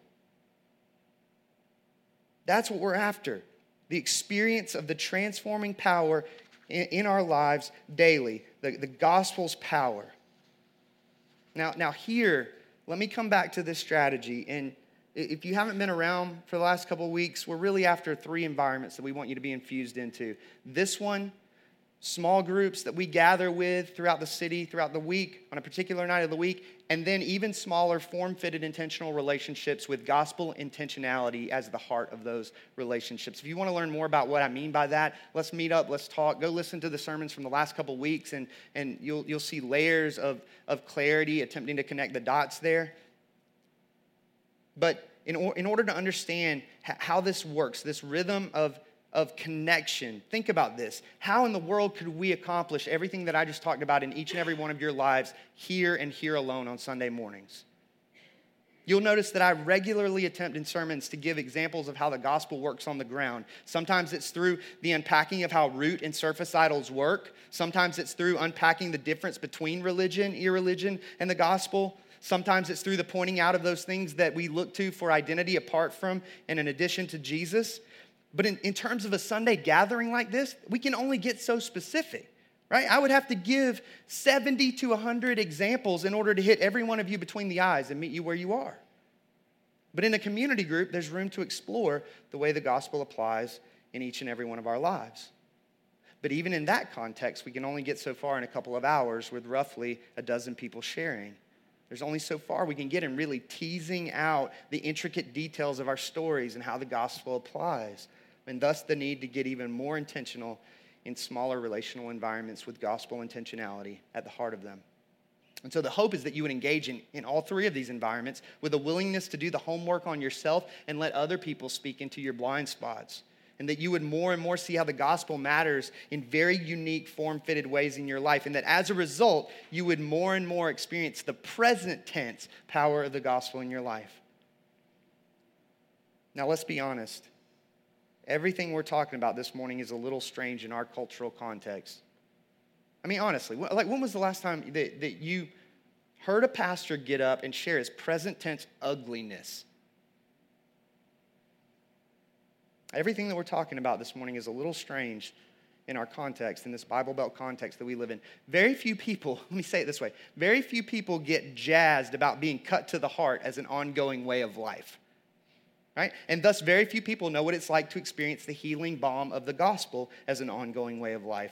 That's what we're after the experience of the transforming power in, in our lives daily, the, the gospel's power. Now, now, here, let me come back to this strategy. And if you haven't been around for the last couple of weeks, we're really after three environments that we want you to be infused into. This one, small groups that we gather with throughout the city, throughout the week, on a particular night of the week, and then even smaller, form fitted, intentional relationships with gospel intentionality as the heart of those relationships. If you want to learn more about what I mean by that, let's meet up, let's talk. Go listen to the sermons from the last couple weeks, and, and you'll, you'll see layers of, of clarity attempting to connect the dots there. But in, or, in order to understand how this works, this rhythm of, of connection, think about this. How in the world could we accomplish everything that I just talked about in each and every one of your lives here and here alone on Sunday mornings? You'll notice that I regularly attempt in sermons to give examples of how the gospel works on the ground. Sometimes it's through the unpacking of how root and surface idols work. Sometimes it's through unpacking the difference between religion, irreligion, and the gospel. Sometimes it's through the pointing out of those things that we look to for identity apart from and in addition to Jesus. But in, in terms of a Sunday gathering like this, we can only get so specific, right? I would have to give 70 to 100 examples in order to hit every one of you between the eyes and meet you where you are. But in a community group, there's room to explore the way the gospel applies in each and every one of our lives. But even in that context, we can only get so far in a couple of hours with roughly a dozen people sharing. There's only so far we can get in really teasing out the intricate details of our stories and how the gospel applies, and thus the need to get even more intentional in smaller relational environments with gospel intentionality at the heart of them. And so the hope is that you would engage in, in all three of these environments with a willingness to do the homework on yourself and let other people speak into your blind spots and that you would more and more see how the gospel matters in very unique, form fitted ways in your life, and that as a result, you would more and more experience the present tense power of the gospel in your life. Now, let's be honest. Everything we're talking about this morning is a little strange in our cultural context. I mean, honestly, like when was the last time that, that you heard a pastor get up and share his present tense ugliness Everything that we're talking about this morning is a little strange in our context, in this Bible Belt context that we live in. Very few people, let me say it this way very few people get jazzed about being cut to the heart as an ongoing way of life. Right? And thus, very few people know what it's like to experience the healing balm of the gospel as an ongoing way of life.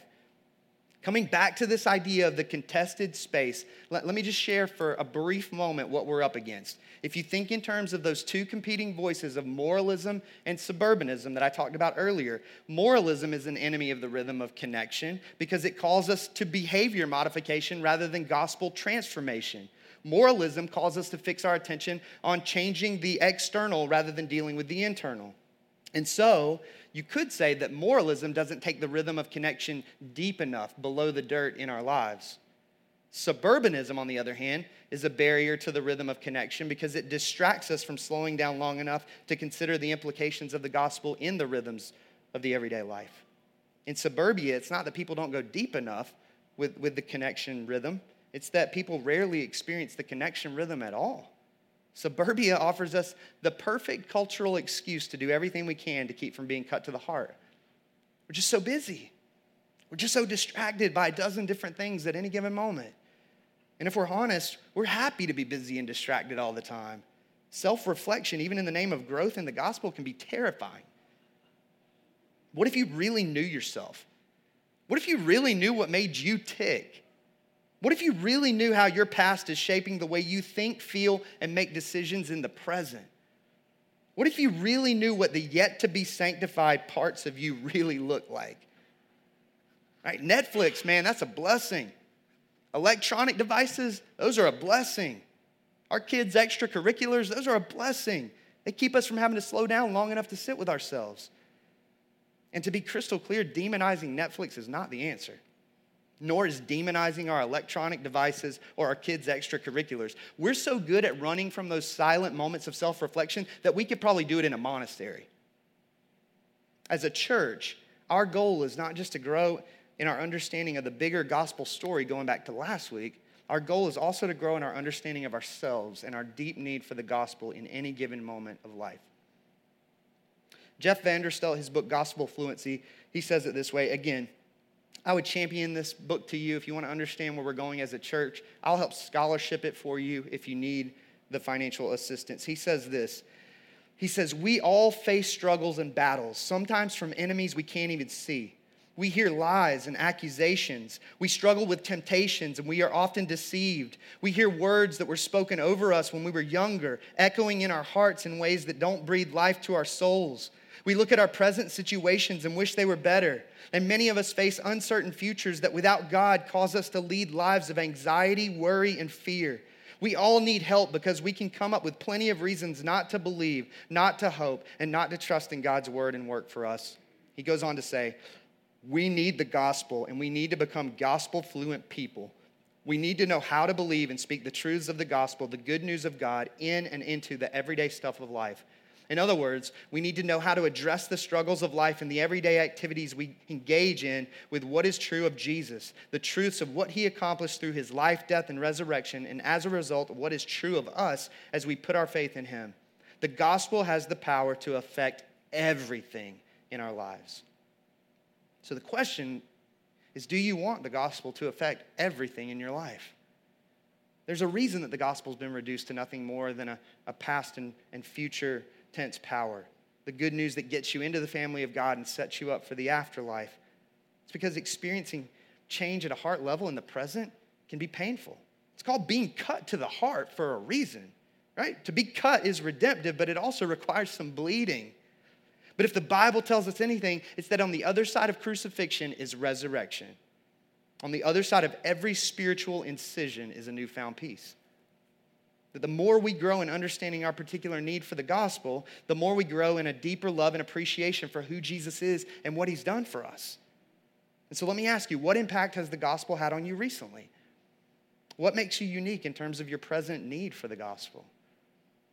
Coming back to this idea of the contested space, let, let, me just share for a brief moment what we're up against. If you think in terms of those two competing voices of moralism and suburbanism that I talked about earlier, moralism is an enemy of the rhythm of connection because it calls us to behavior modification rather than gospel transformation. Moralism calls us to fix our attention on changing the external rather than dealing with the internal. And so, you could say that moralism doesn't take the rhythm of connection deep enough below the dirt in our lives. Suburbanism, on the other hand, is a barrier to the rhythm of connection because it distracts us from slowing down long enough to consider the implications of the gospel in the rhythms of the everyday life. In suburbia, it's not that people don't go deep enough with, with the connection rhythm, it's that people rarely experience the connection rhythm at all. Suburbia offers us the perfect cultural excuse to do everything we can to keep from being cut to the heart. We're just so busy. We're just so distracted by a dozen different things at any given moment. And if we're honest, we're happy to be busy and distracted all the time. Self reflection, even in the name of growth in the gospel, can be terrifying. What if you really knew yourself? What if you really knew what made you tick? What if you really knew how your past is shaping the way you think, feel, and make decisions in the present? What if you really knew what the yet to be sanctified parts of you really look like? Right? Netflix, man, that's a blessing. Electronic devices, those are a blessing. Our kids' extracurriculars, those are a blessing. They keep us from having to slow down long enough to sit with ourselves. And to be crystal clear, demonizing Netflix is not the answer, nor is demonizing our electronic devices or our kids' extracurriculars. We're so good at running from those silent moments of self reflection that we could probably do it in a monastery. As a church, our goal is not just to grow in our understanding of the bigger gospel story going back to last week, our goal is also to grow in our understanding of ourselves and our deep need for the gospel in any given moment of life. Jeff Vanderstelt, his book Gospel Fluency, he says it this way again. I would champion this book to you if you want to understand where we're going as a church. I'll help scholarship it for you if you need the financial assistance. He says this He says, We all face struggles and battles, sometimes from enemies we can't even see. We hear lies and accusations. We struggle with temptations and we are often deceived. We hear words that were spoken over us when we were younger, echoing in our hearts in ways that don't breathe life to our souls. We look at our present situations and wish they were better. And many of us face uncertain futures that without God cause us to lead lives of anxiety, worry, and fear. We all need help because we can come up with plenty of reasons not to believe, not to hope, and not to trust in God's word and work for us. He goes on to say, we need the gospel and we need to become gospel fluent people. We need to know how to believe and speak the truths of the gospel, the good news of God, in and into the everyday stuff of life. In other words, we need to know how to address the struggles of life and the everyday activities we engage in with what is true of Jesus, the truths of what he accomplished through his life, death, and resurrection, and as a result, what is true of us as we put our faith in him. The gospel has the power to affect everything in our lives. So the question is do you want the gospel to affect everything in your life? There's a reason that the gospel's been reduced to nothing more than a, a past and, and future tense power. The good news that gets you into the family of God and sets you up for the afterlife. It's because experiencing change at a heart level in the present can be painful. It's called being cut to the heart for a reason, right? To be cut is redemptive, but it also requires some bleeding. But if the Bible tells us anything, it's that on the other side of crucifixion is resurrection. On the other side of every spiritual incision is a newfound peace. That the more we grow in understanding our particular need for the gospel, the more we grow in a deeper love and appreciation for who Jesus is and what he's done for us. And so let me ask you what impact has the gospel had on you recently? What makes you unique in terms of your present need for the gospel?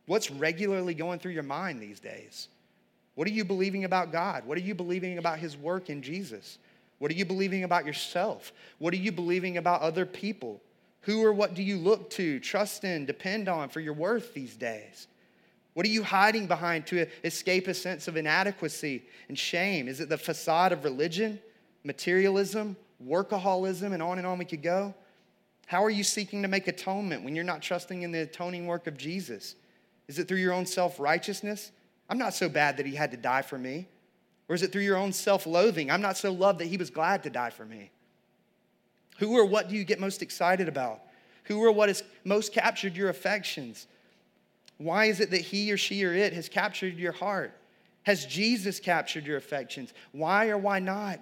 What's regularly going through your mind these days? What are you believing about God? What are you believing about His work in Jesus? What are you believing about yourself? What are you believing about other people? Who or what do you look to, trust in, depend on for your worth these days? What are you hiding behind to escape a sense of inadequacy and shame? Is it the facade of religion, materialism, workaholism, and on and on we could go? How are you seeking to make atonement when you're not trusting in the atoning work of Jesus? Is it through your own self righteousness? I'm not so bad that he had to die for me. Or is it through your own self loathing? I'm not so loved that he was glad to die for me. Who or what do you get most excited about? Who or what has most captured your affections? Why is it that he or she or it has captured your heart? Has Jesus captured your affections? Why or why not?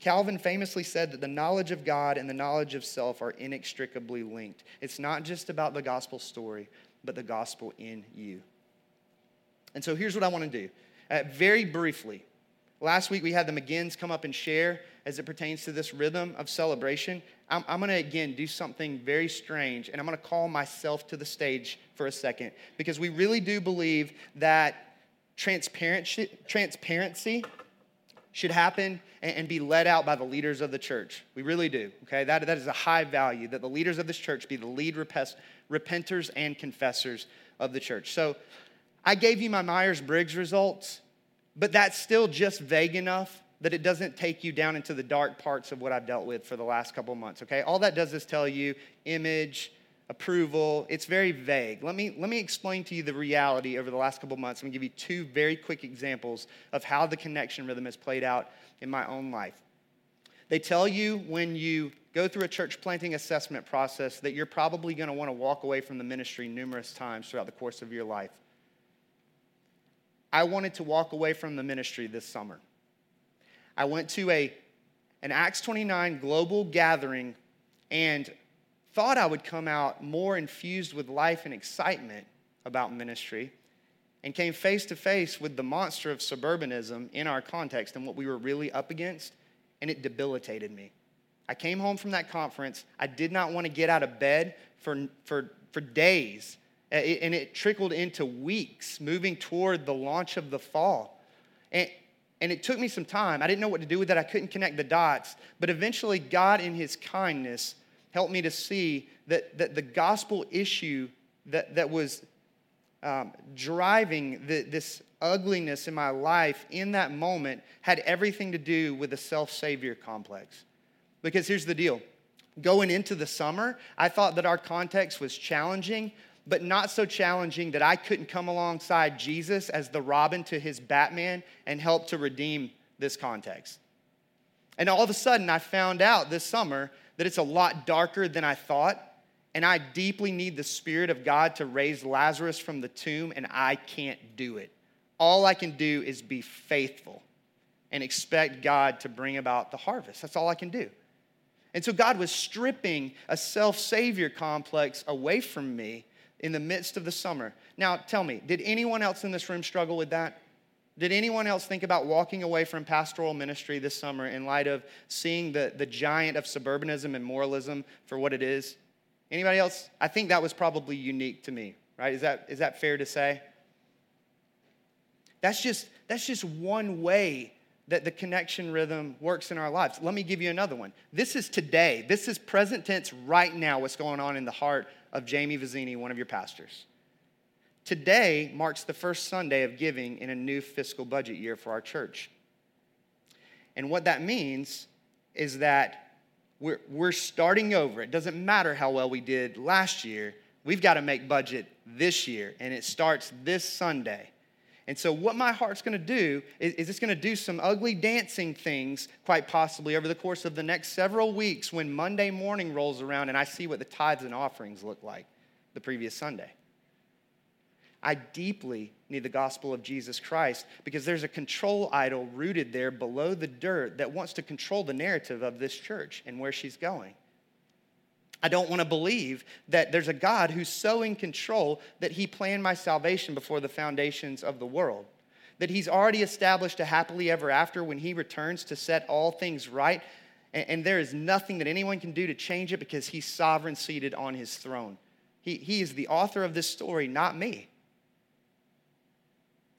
Calvin famously said that the knowledge of God and the knowledge of self are inextricably linked. It's not just about the gospel story, but the gospel in you. And so here's what I want to do. Uh, very briefly, last week we had the McGinns come up and share as it pertains to this rhythm of celebration. I'm, I'm going to again do something very strange, and I'm going to call myself to the stage for a second because we really do believe that transparency, transparency should happen and, and be led out by the leaders of the church. We really do, okay? That, that is a high value that the leaders of this church be the lead repenters and confessors of the church. So I gave you my Myers Briggs results, but that's still just vague enough that it doesn't take you down into the dark parts of what I've dealt with for the last couple months, okay? All that does is tell you image, approval. It's very vague. Let me, let me explain to you the reality over the last couple months. I'm gonna give you two very quick examples of how the connection rhythm has played out in my own life. They tell you when you go through a church planting assessment process that you're probably gonna wanna walk away from the ministry numerous times throughout the course of your life. I wanted to walk away from the ministry this summer. I went to a, an Acts 29 global gathering and thought I would come out more infused with life and excitement about ministry and came face to face with the monster of suburbanism in our context and what we were really up against, and it debilitated me. I came home from that conference. I did not want to get out of bed for, for, for days, and it trickled into weeks moving toward the launch of the fall. And, and it took me some time. I didn't know what to do with that. I couldn't connect the dots. But eventually, God, in His kindness, helped me to see that, that the gospel issue that, that was um, driving the, this ugliness in my life in that moment had everything to do with the self savior complex. Because here's the deal going into the summer, I thought that our context was challenging, but not so challenging that I couldn't come alongside Jesus as the Robin to his Batman and help to redeem this context. And all of a sudden, I found out this summer that it's a lot darker than I thought. And I deeply need the Spirit of God to raise Lazarus from the tomb, and I can't do it. All I can do is be faithful and expect God to bring about the harvest. That's all I can do. And so God was stripping a self savior complex away from me in the midst of the summer. Now, tell me, did anyone else in this room struggle with that? Did anyone else think about walking away from pastoral ministry this summer in light of seeing the, the giant of suburbanism and moralism for what it is? Anybody else? I think that was probably unique to me, right? Is that, is that fair to say? That's just, that's just one way that the connection rhythm works in our lives. Let me give you another one. This is today. This is present tense right now, what's going on in the heart of Jamie Vizzini, one of your pastors. Today marks the first Sunday of giving in a new fiscal budget year for our church. And what that means is that we're, we're starting over. It doesn't matter how well we did last year, we've got to make budget this year, and it starts this Sunday. And so, what my heart's gonna do is, is it's gonna do some ugly dancing things, quite possibly, over the course of the next several weeks when Monday morning rolls around and I see what the tithes and offerings look like the previous Sunday. I deeply need the gospel of Jesus Christ because there's a control idol rooted there below the dirt that wants to control the narrative of this church and where she's going. I don't want to believe that there's a God who's so in control that he planned my salvation before the foundations of the world. That he's already established a happily ever after when he returns to set all things right. And, and there is nothing that anyone can do to change it because he's sovereign seated on his throne. He, he is the author of this story, not me.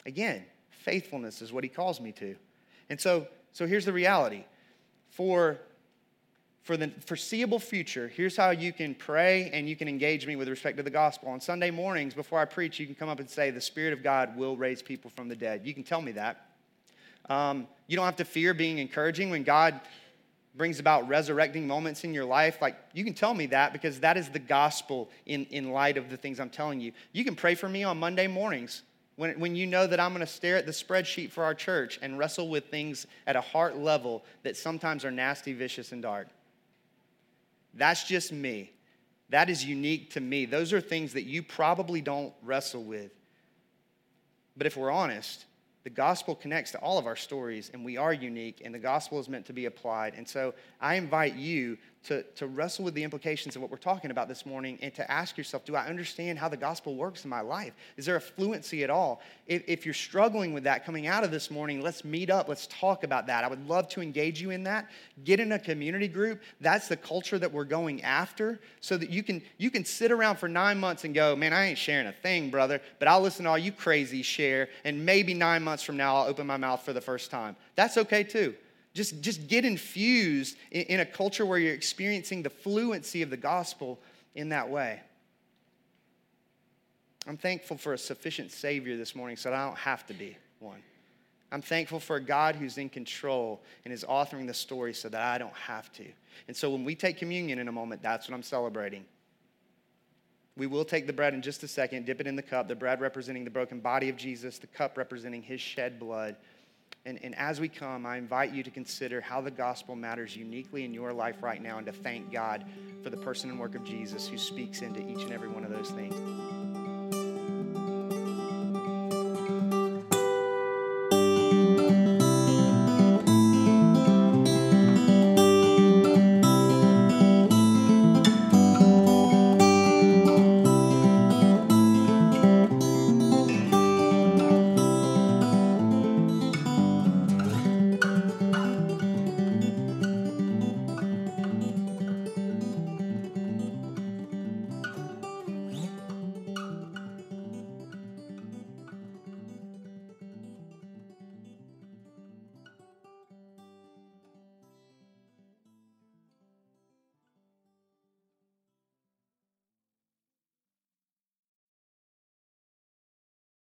Again, faithfulness is what he calls me to. And so, so here's the reality. For for the foreseeable future, here's how you can pray and you can engage me with respect to the gospel. On Sunday mornings, before I preach, you can come up and say, The Spirit of God will raise people from the dead. You can tell me that. Um, you don't have to fear being encouraging when God brings about resurrecting moments in your life. Like, you can tell me that because that is the gospel in, in light of the things I'm telling you. You can pray for me on Monday mornings when, when you know that I'm going to stare at the spreadsheet for our church and wrestle with things at a heart level that sometimes are nasty, vicious, and dark. That's just me. That is unique to me. Those are things that you probably don't wrestle with. But if we're honest, the gospel connects to all of our stories, and we are unique, and the gospel is meant to be applied. And so I invite you to, to wrestle with the implications of what we're talking about this morning and to ask yourself do I understand how the gospel works in my life? Is there a fluency at all? If, if you're struggling with that coming out of this morning, let's meet up. Let's talk about that. I would love to engage you in that. Get in a community group. That's the culture that we're going after so that you can, you can sit around for nine months and go, man, I ain't sharing a thing, brother, but I'll listen to all you crazy share, and maybe nine months from now, I'll open my mouth for the first time. That's okay too. Just, just get infused in, in a culture where you're experiencing the fluency of the gospel in that way. I'm thankful for a sufficient Savior this morning so that I don't have to be one. I'm thankful for a God who's in control and is authoring the story so that I don't have to. And so when we take communion in a moment, that's what I'm celebrating. We will take the bread in just a second, dip it in the cup, the bread representing the broken body of Jesus, the cup representing his shed blood. And, and as we come, I invite you to consider how the gospel matters uniquely in your life right now and to thank God for the person and work of Jesus who speaks into each and every one of those things.